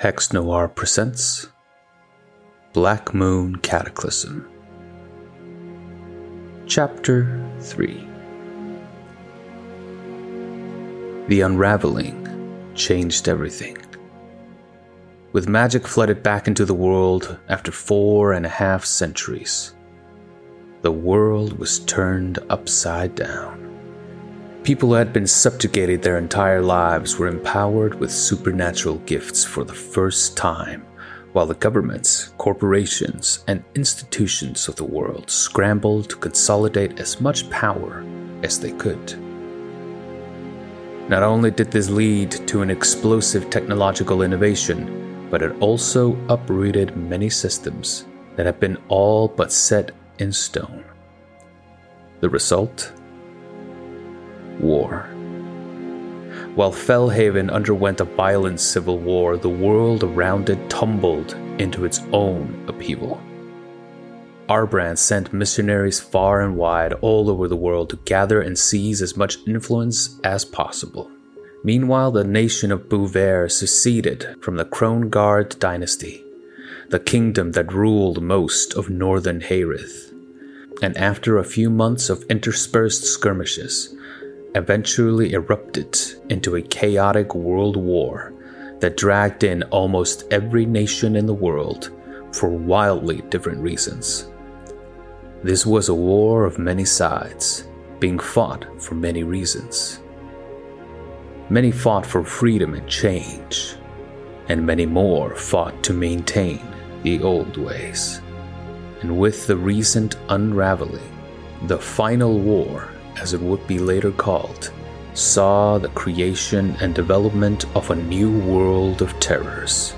Hex Noir presents Black Moon Cataclysm. Chapter 3 The unraveling changed everything. With magic flooded back into the world after four and a half centuries, the world was turned upside down. People who had been subjugated their entire lives were empowered with supernatural gifts for the first time, while the governments, corporations, and institutions of the world scrambled to consolidate as much power as they could. Not only did this lead to an explosive technological innovation, but it also uprooted many systems that had been all but set in stone. The result? War. While Fellhaven underwent a violent civil war, the world around it tumbled into its own upheaval. Arbrand sent missionaries far and wide all over the world to gather and seize as much influence as possible. Meanwhile, the nation of Beauvert seceded from the Krongard dynasty, the kingdom that ruled most of northern Haerith. And after a few months of interspersed skirmishes, eventually erupted into a chaotic world war that dragged in almost every nation in the world for wildly different reasons. This was a war of many sides, being fought for many reasons. Many fought for freedom and change, and many more fought to maintain the old ways. And with the recent unraveling, the final war as it would be later called, saw the creation and development of a new world of terrors.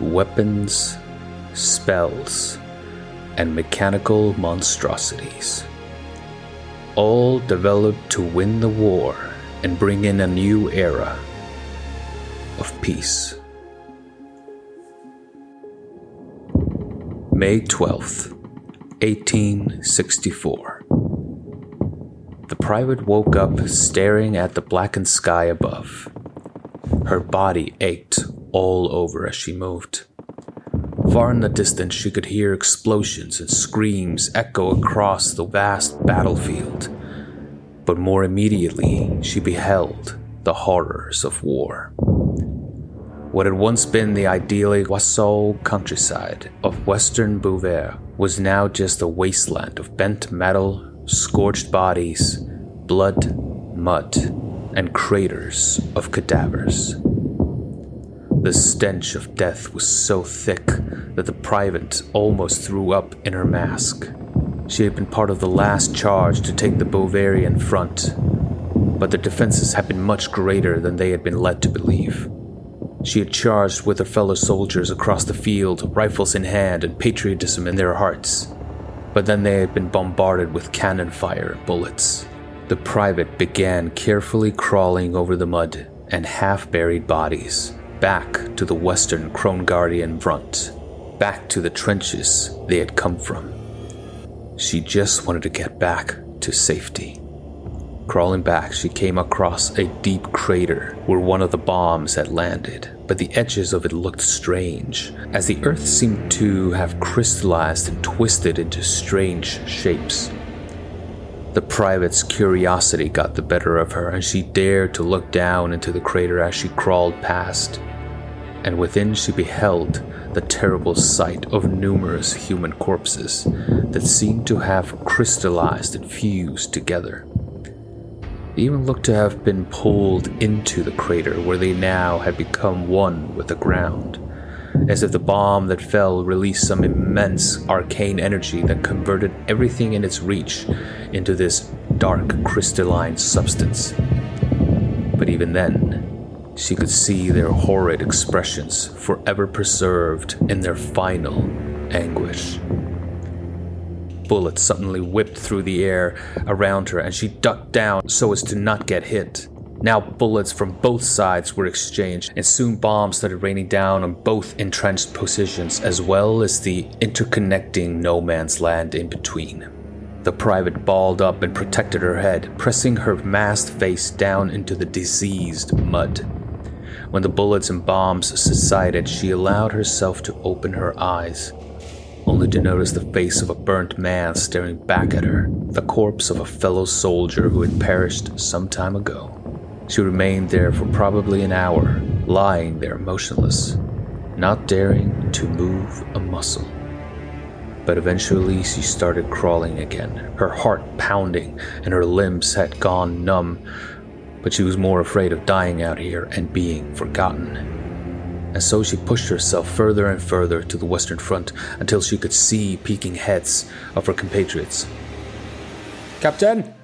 Weapons, spells, and mechanical monstrosities. All developed to win the war and bring in a new era of peace. May 12th, 1864. The private woke up staring at the blackened sky above. Her body ached all over as she moved. Far in the distance, she could hear explosions and screams echo across the vast battlefield. But more immediately, she beheld the horrors of war. What had once been the idyllic Wassault countryside of western Beauvert was now just a wasteland of bent metal scorched bodies, blood, mud, and craters of cadavers. The stench of death was so thick that the private almost threw up in her mask. She had been part of the last charge to take the Bavarian front, but the defenses had been much greater than they had been led to believe. She had charged with her fellow soldiers across the field, rifles in hand and patriotism in their hearts but then they had been bombarded with cannon fire and bullets. The private began carefully crawling over the mud and half buried bodies back to the western Krongardian front, back to the trenches they had come from. She just wanted to get back to safety. Crawling back, she came across a deep crater where one of the bombs had landed, but the edges of it looked strange, as the earth seemed to have crystallized and twisted into strange shapes. The private's curiosity got the better of her, and she dared to look down into the crater as she crawled past. And within, she beheld the terrible sight of numerous human corpses that seemed to have crystallized and fused together. Even looked to have been pulled into the crater where they now had become one with the ground, as if the bomb that fell released some immense arcane energy that converted everything in its reach into this dark crystalline substance. But even then, she could see their horrid expressions forever preserved in their final anguish bullet suddenly whipped through the air around her, and she ducked down so as to not get hit. Now bullets from both sides were exchanged, and soon bombs started raining down on both entrenched positions, as well as the interconnecting no man's land in between. The private balled up and protected her head, pressing her masked face down into the diseased mud. When the bullets and bombs subsided, she allowed herself to open her eyes, only to notice the face of a burnt man staring back at her, the corpse of a fellow soldier who had perished some time ago. She remained there for probably an hour, lying there motionless, not daring to move a muscle. But eventually she started crawling again, her heart pounding and her limbs had gone numb. But she was more afraid of dying out here and being forgotten. And so she pushed herself further and further to the Western Front until she could see peeking heads of her compatriots. Captain!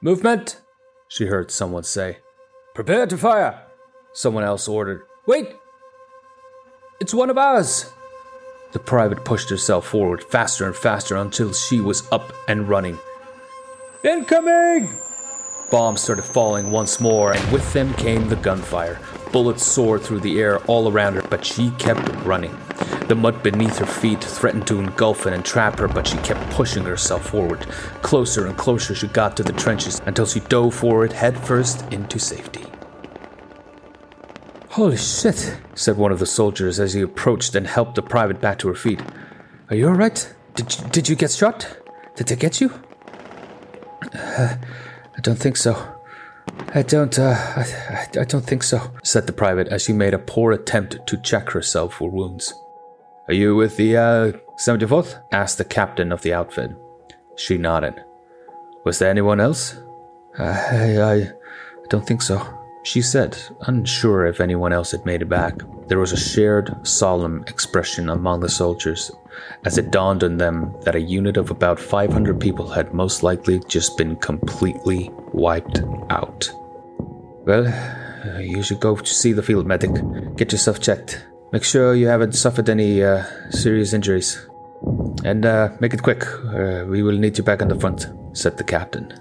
Movement! She heard someone say. Prepare to fire! Someone else ordered. Wait! It's one of ours! The private pushed herself forward faster and faster until she was up and running. Incoming! Bombs started falling once more, and with them came the gunfire. Bullets soared through the air all around her, but she kept running. The mud beneath her feet threatened to engulf and entrap her, but she kept pushing herself forward. Closer and closer she got to the trenches until she dove forward headfirst into safety. Holy shit, said one of the soldiers as he approached and helped the private back to her feet. Are you alright? Did you, did you get shot? Did they get you? Uh, don't think so. I don't, uh, I, I don't think so, said the private as she made a poor attempt to check herself for wounds. Are you with the, uh, 74th? asked the captain of the outfit. She nodded. Was there anyone else? I, I, I don't think so she said, unsure if anyone else had made it back. There was a shared, solemn expression among the soldiers as it dawned on them that a unit of about 500 people had most likely just been completely wiped out. Well, you should go see the field medic. Get yourself checked. Make sure you haven't suffered any uh, serious injuries. And uh, make it quick. Uh, we will need you back on the front, said the captain.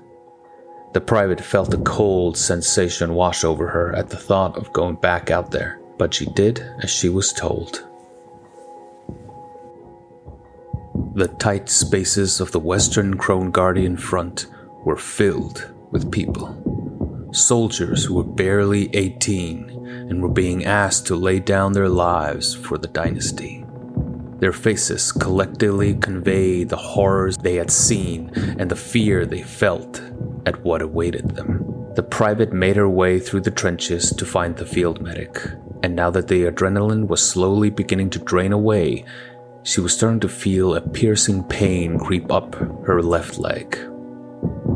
The private felt a cold sensation wash over her at the thought of going back out there, but she did as she was told. The tight spaces of the Western Krongardian front were filled with people. Soldiers who were barely 18 and were being asked to lay down their lives for the dynasty. Their faces collectively convey the horrors they had seen and the fear they felt at what awaited them. The private made her way through the trenches to find the field medic, and now that the adrenaline was slowly beginning to drain away, she was starting to feel a piercing pain creep up her left leg.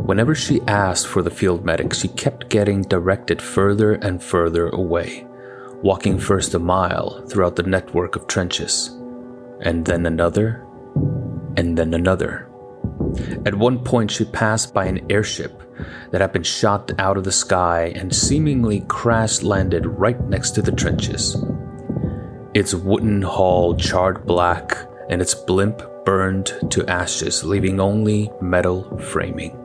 Whenever she asked for the field medic, she kept getting directed further and further away, walking first a mile throughout the network of trenches, and then another, and then another. At one point, she passed by an airship that had been shot out of the sky and seemingly crash landed right next to the trenches. Its wooden hull charred black and its blimp burned to ashes, leaving only metal framing.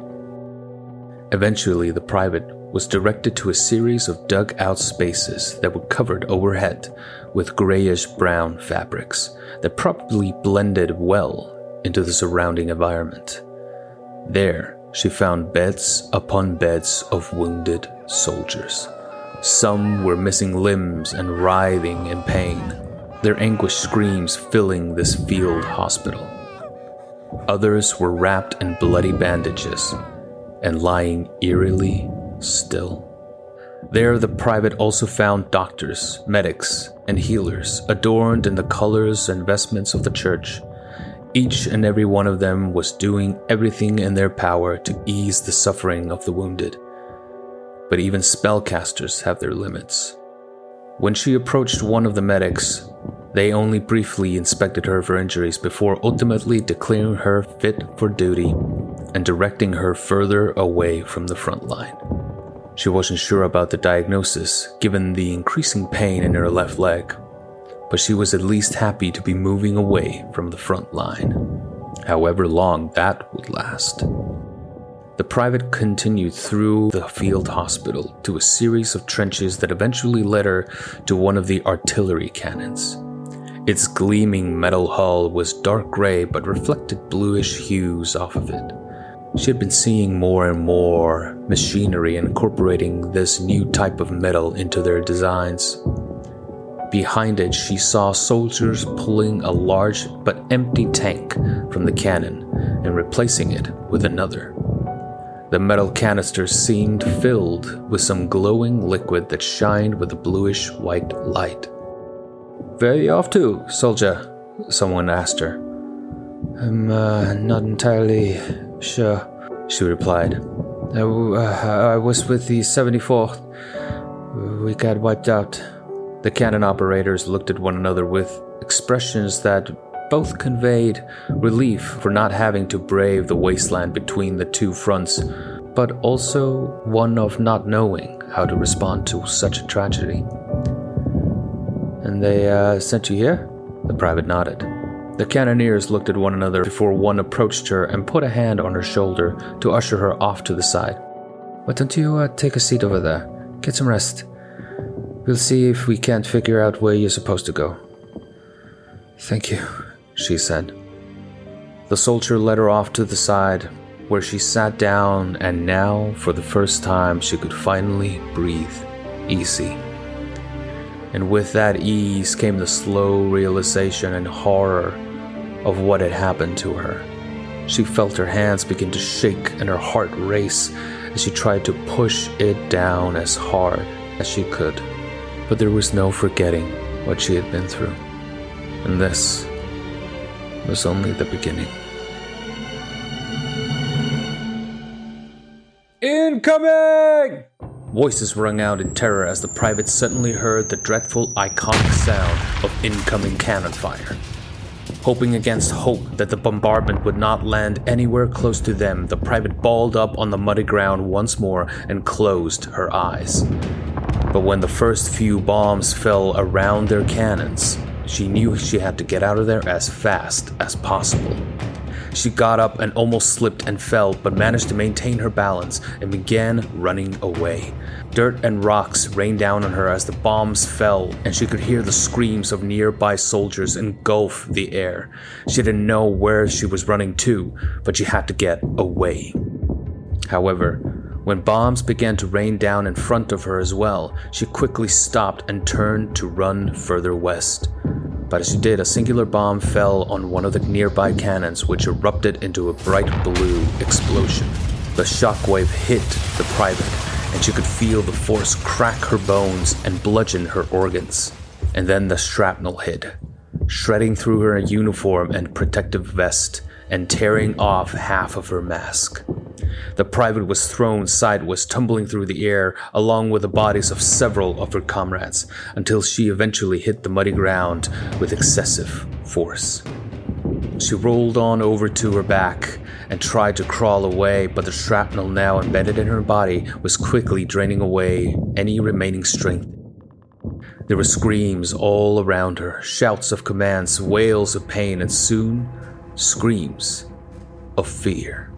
Eventually, the private was directed to a series of dug out spaces that were covered overhead with grayish brown fabrics that probably blended well into the surrounding environment. There, she found beds upon beds of wounded soldiers. Some were missing limbs and writhing in pain, their anguished screams filling this field hospital. Others were wrapped in bloody bandages and lying eerily still. There, the private also found doctors, medics, and healers adorned in the colors and vestments of the church each and every one of them was doing everything in their power to ease the suffering of the wounded. But even spellcasters have their limits. When she approached one of the medics, they only briefly inspected her for injuries before ultimately declaring her fit for duty and directing her further away from the front line. She wasn't sure about the diagnosis, given the increasing pain in her left leg, but she was at least happy to be moving away from the front line, however long that would last. The private continued through the field hospital to a series of trenches that eventually led her to one of the artillery cannons. Its gleaming metal hull was dark gray but reflected bluish hues off of it. She had been seeing more and more machinery incorporating this new type of metal into their designs. Behind it, she saw soldiers pulling a large but empty tank from the cannon and replacing it with another. The metal canister seemed filled with some glowing liquid that shined with a bluish white light. Where are you off to, soldier? Someone asked her. I'm uh, not entirely sure, she replied. I, uh, I was with the 74th. We got wiped out. The cannon operators looked at one another with expressions that both conveyed relief for not having to brave the wasteland between the two fronts, but also one of not knowing how to respond to such a tragedy. And they uh, sent you here? The private nodded. The cannoneers looked at one another before one approached her and put a hand on her shoulder to usher her off to the side. Why don't you uh, take a seat over there? Get some rest. We'll see if we can't figure out where you're supposed to go. Thank you, she said. The soldier led her off to the side, where she sat down, and now, for the first time, she could finally breathe easy. And with that ease came the slow realization and horror of what had happened to her. She felt her hands begin to shake and her heart race as she tried to push it down as hard as she could. But there was no forgetting what she had been through. And this was only the beginning. Incoming! Voices rung out in terror as the private suddenly heard the dreadful, iconic sound of incoming cannon fire. Hoping against hope that the bombardment would not land anywhere close to them, the private balled up on the muddy ground once more and closed her eyes. But when the first few bombs fell around their cannons, she knew she had to get out of there as fast as possible. She got up and almost slipped and fell, but managed to maintain her balance and began running away. Dirt and rocks rained down on her as the bombs fell, and she could hear the screams of nearby soldiers engulf the air. She didn't know where she was running to, but she had to get away. However, when bombs began to rain down in front of her as well, she quickly stopped and turned to run further west. But as she did, a singular bomb fell on one of the nearby cannons, which erupted into a bright blue explosion. The shockwave hit the private, and she could feel the force crack her bones and bludgeon her organs. And then the shrapnel hit, shredding through her uniform and protective vest and tearing off half of her mask. The private was thrown sideways, tumbling through the air, along with the bodies of several of her comrades, until she eventually hit the muddy ground with excessive force. She rolled on over to her back and tried to crawl away, but the shrapnel now embedded in her body was quickly draining away any remaining strength. There were screams all around her, shouts of commands, wails of pain, and soon screams of fear.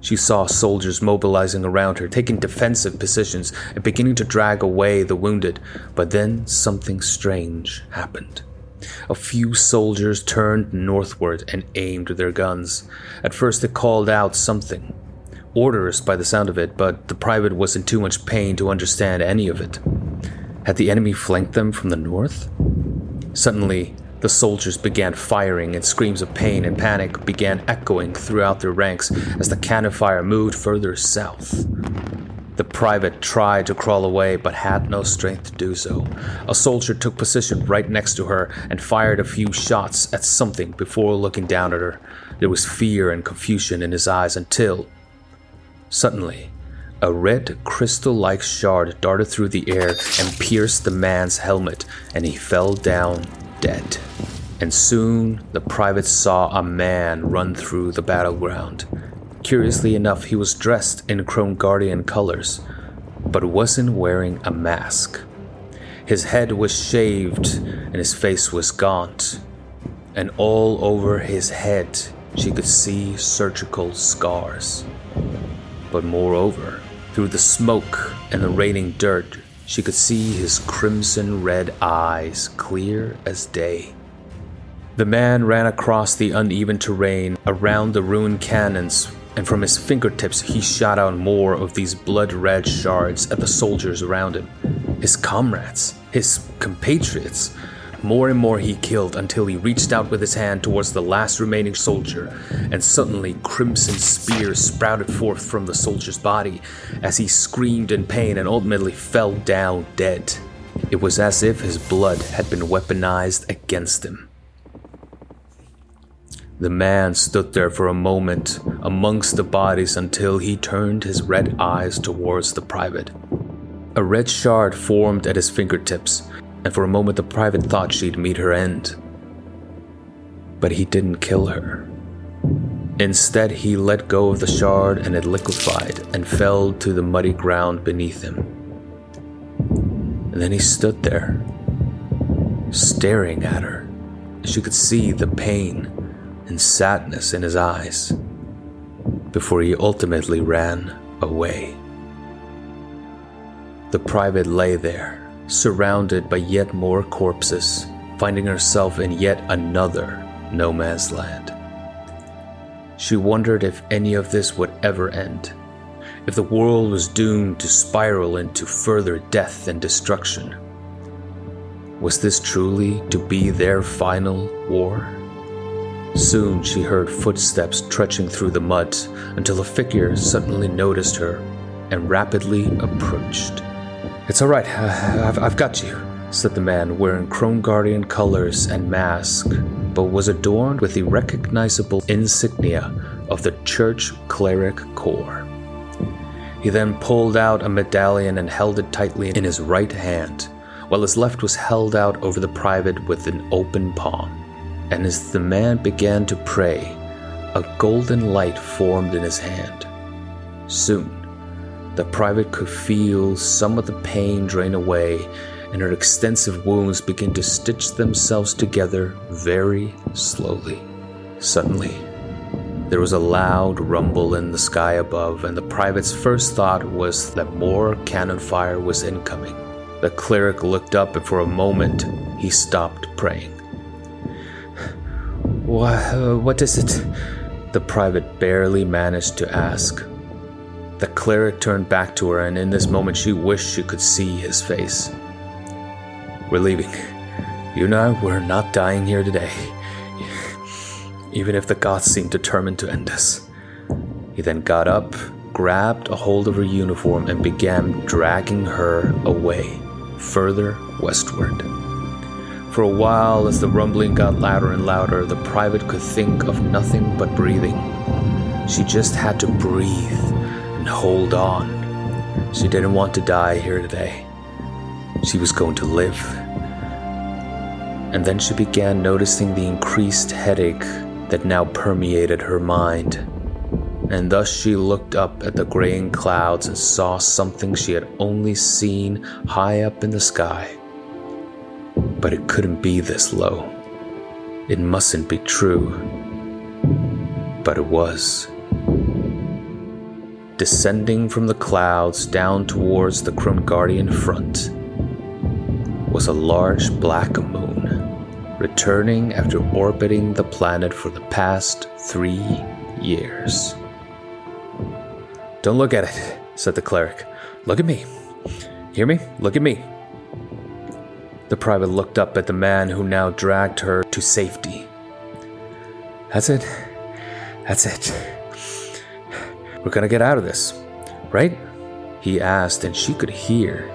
She saw soldiers mobilizing around her, taking defensive positions and beginning to drag away the wounded. But then something strange happened. A few soldiers turned northward and aimed their guns. At first, they called out something. Orders by the sound of it, but the private was in too much pain to understand any of it. Had the enemy flanked them from the north? Suddenly, the soldiers began firing, and screams of pain and panic began echoing throughout their ranks as the cannon fire moved further south. The private tried to crawl away but had no strength to do so. A soldier took position right next to her and fired a few shots at something before looking down at her. There was fear and confusion in his eyes until, suddenly, a red crystal like shard darted through the air and pierced the man's helmet, and he fell down dead. And soon the private saw a man run through the battleground. Curiously enough, he was dressed in Krongardian colors, but wasn't wearing a mask. His head was shaved and his face was gaunt, and all over his head she could see surgical scars. But moreover, through the smoke and the raining dirt, she could see his crimson red eyes clear as day. The man ran across the uneven terrain around the ruined cannons, and from his fingertips he shot out more of these blood red shards at the soldiers around him. his comrades, his compatriots. More and more he killed until he reached out with his hand towards the last remaining soldier, and suddenly crimson spears sprouted forth from the soldier's body as he screamed in pain and ultimately fell down dead. It was as if his blood had been weaponized against him. The man stood there for a moment amongst the bodies until he turned his red eyes towards the private. A red shard formed at his fingertips, and for a moment the private thought she'd meet her end. But he didn't kill her. Instead, he let go of the shard and it liquefied and fell to the muddy ground beneath him. And then he stood there, staring at her. She could see the pain and sadness in his eyes before he ultimately ran away. The private lay there, surrounded by yet more corpses, finding herself in yet another no man's land. She wondered if any of this would ever end, if the world was doomed to spiral into further death and destruction. Was this truly to be their final war? Soon she heard footsteps trudging through the mud until a figure suddenly noticed her and rapidly approached. It's all right, uh, I've, I've got you, said the man wearing Krongardian colors and mask, but was adorned with the recognizable insignia of the Church Cleric Corps. He then pulled out a medallion and held it tightly in his right hand, while his left was held out over the private with an open palm. And as the man began to pray, a golden light formed in his hand. Soon, the private could feel some of the pain drain away, and her extensive wounds begin to stitch themselves together very slowly. Suddenly, there was a loud rumble in the sky above, and the private's first thought was that more cannon fire was incoming. The cleric looked up, and for a moment, he stopped praying. What, uh, what is it? The private barely managed to ask. The cleric turned back to her, and in this moment she wished she could see his face. We're leaving. You and I, we're not dying here today. Even if the gods seem determined to end us. He then got up, grabbed a hold of her uniform, and began dragging her away, further westward. For a while, as the rumbling got louder and louder, the private could think of nothing but breathing. She just had to breathe and hold on. She didn't want to die here today. She was going to live. And then she began noticing the increased headache that now permeated her mind. And thus she looked up at the graying clouds and saw something she had only seen high up in the sky. But it couldn't be this low. It mustn't be true. But it was descending from the clouds down towards the Guardian front, was a large black moon, returning after orbiting the planet for the past three years. Don't look at it, said the cleric. Look at me. Hear me? Look at me. The private looked up at the man who now dragged her to safety. That's it. That's it. We're gonna get out of this, right? He asked, and she could hear.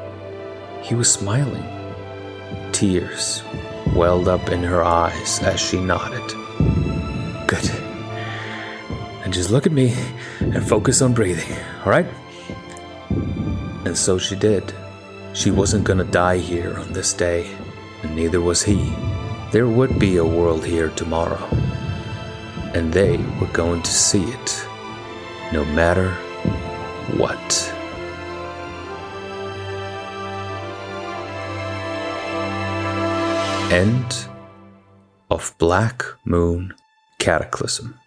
He was smiling. Tears welled up in her eyes as she nodded. Good. And just look at me and focus on breathing, alright? And so she did. She wasn't gonna die here on this day, and neither was he. There would be a world here tomorrow, and they were going to see it no matter what. End of Black Moon Cataclysm.